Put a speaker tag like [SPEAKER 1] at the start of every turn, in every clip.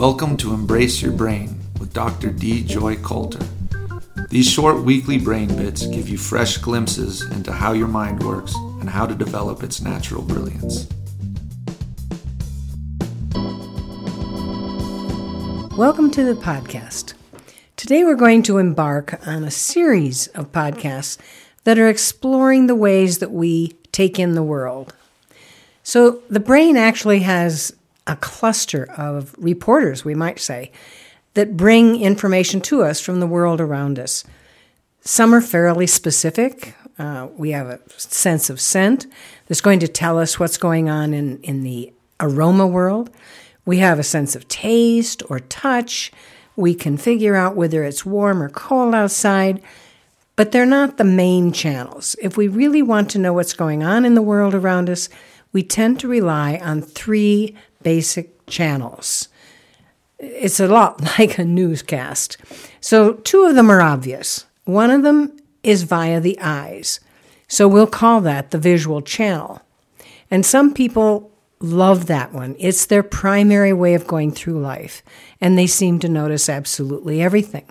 [SPEAKER 1] Welcome to Embrace Your Brain with Dr. D. Joy Coulter. These short weekly brain bits give you fresh glimpses into how your mind works and how to develop its natural brilliance.
[SPEAKER 2] Welcome to the podcast. Today we're going to embark on a series of podcasts that are exploring the ways that we take in the world. So, the brain actually has a cluster of reporters, we might say, that bring information to us from the world around us. Some are fairly specific. Uh, we have a sense of scent that's going to tell us what's going on in, in the aroma world. We have a sense of taste or touch. We can figure out whether it's warm or cold outside, but they're not the main channels. If we really want to know what's going on in the world around us, we tend to rely on three basic channels. It's a lot like a newscast. So, two of them are obvious. One of them is via the eyes. So, we'll call that the visual channel. And some people love that one. It's their primary way of going through life, and they seem to notice absolutely everything.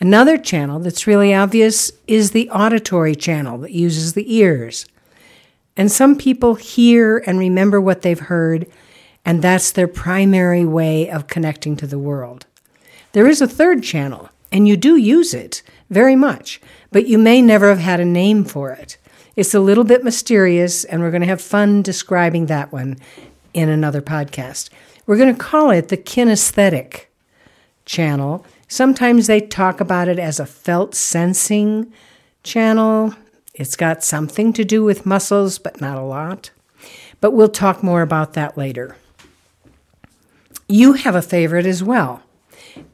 [SPEAKER 2] Another channel that's really obvious is the auditory channel that uses the ears. And some people hear and remember what they've heard, and that's their primary way of connecting to the world. There is a third channel, and you do use it very much, but you may never have had a name for it. It's a little bit mysterious, and we're going to have fun describing that one in another podcast. We're going to call it the kinesthetic channel. Sometimes they talk about it as a felt sensing channel. It's got something to do with muscles, but not a lot. But we'll talk more about that later. You have a favorite as well.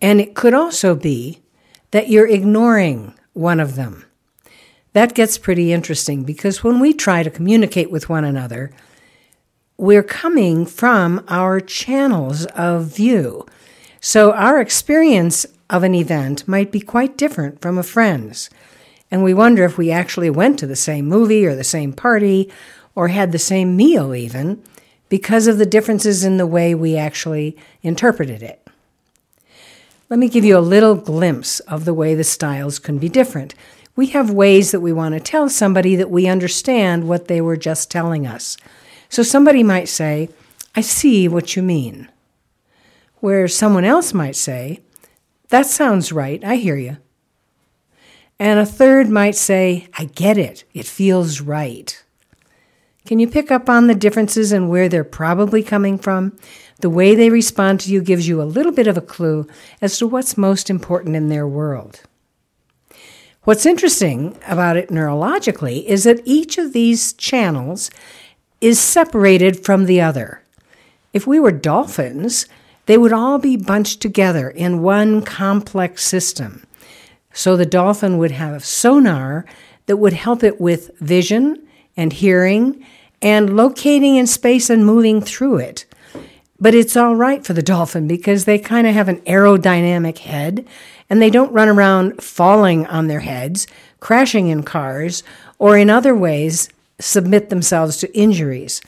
[SPEAKER 2] And it could also be that you're ignoring one of them that gets pretty interesting because when we try to communicate with one another, we're coming from our channels of view. So our experience of an event might be quite different from a friend's. And we wonder if we actually went to the same movie or the same party or had the same meal, even, because of the differences in the way we actually interpreted it. Let me give you a little glimpse of the way the styles can be different we have ways that we want to tell somebody that we understand what they were just telling us. So somebody might say, I see what you mean. Where someone else might say, That sounds right, I hear you. And a third might say, I get it, it feels right. Can you pick up on the differences and where they're probably coming from? The way they respond to you gives you a little bit of a clue as to what's most important in their world. What's interesting about it neurologically is that each of these channels is separated from the other. If we were dolphins, they would all be bunched together in one complex system. So the dolphin would have sonar that would help it with vision and hearing and locating in space and moving through it. But it's all right for the dolphin because they kind of have an aerodynamic head and they don't run around falling on their heads, crashing in cars, or in other ways submit themselves to injuries.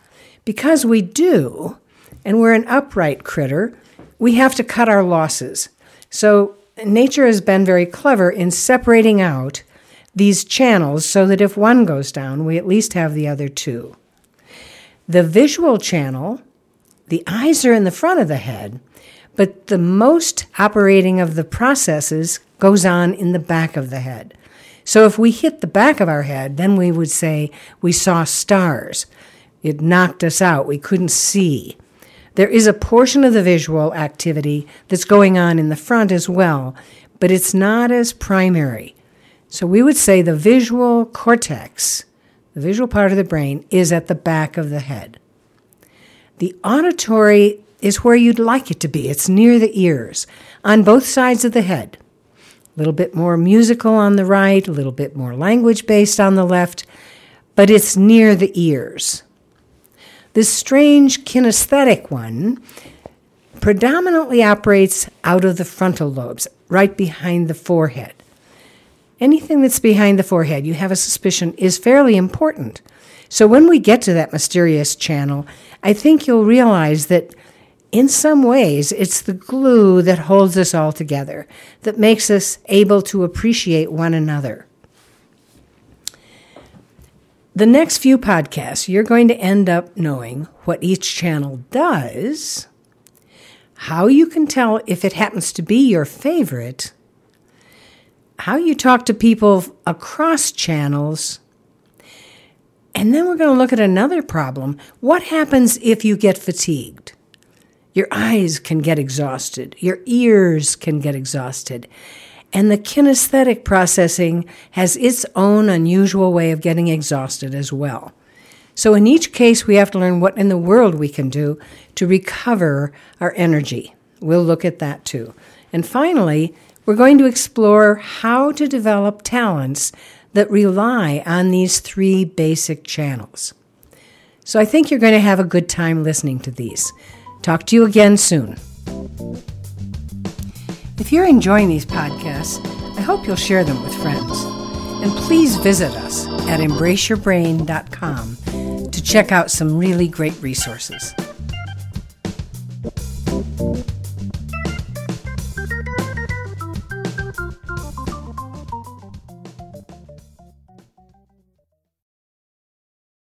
[SPEAKER 2] Because we do, and we're an upright critter, we have to cut our losses. So nature has been very clever in separating out these channels so that if one goes down, we at least have the other two. The visual channel, the eyes are in the front of the head, but the most operating of the processes goes on in the back of the head. So if we hit the back of our head, then we would say we saw stars. It knocked us out. We couldn't see. There is a portion of the visual activity that's going on in the front as well, but it's not as primary. So we would say the visual cortex, the visual part of the brain, is at the back of the head. The auditory is where you'd like it to be. It's near the ears, on both sides of the head. A little bit more musical on the right, a little bit more language based on the left, but it's near the ears. This strange kinesthetic one predominantly operates out of the frontal lobes, right behind the forehead. Anything that's behind the forehead, you have a suspicion, is fairly important. So when we get to that mysterious channel, I think you'll realize that in some ways, it's the glue that holds us all together, that makes us able to appreciate one another. The next few podcasts, you're going to end up knowing what each channel does, how you can tell if it happens to be your favorite, how you talk to people across channels, and then we're going to look at another problem. What happens if you get fatigued? Your eyes can get exhausted, your ears can get exhausted. And the kinesthetic processing has its own unusual way of getting exhausted as well. So, in each case, we have to learn what in the world we can do to recover our energy. We'll look at that too. And finally, we're going to explore how to develop talents that rely on these three basic channels. So, I think you're going to have a good time listening to these. Talk to you again soon. If you're enjoying these podcasts, I hope you'll share them with friends. And please visit us at embraceyourbrain.com to check out some really great resources.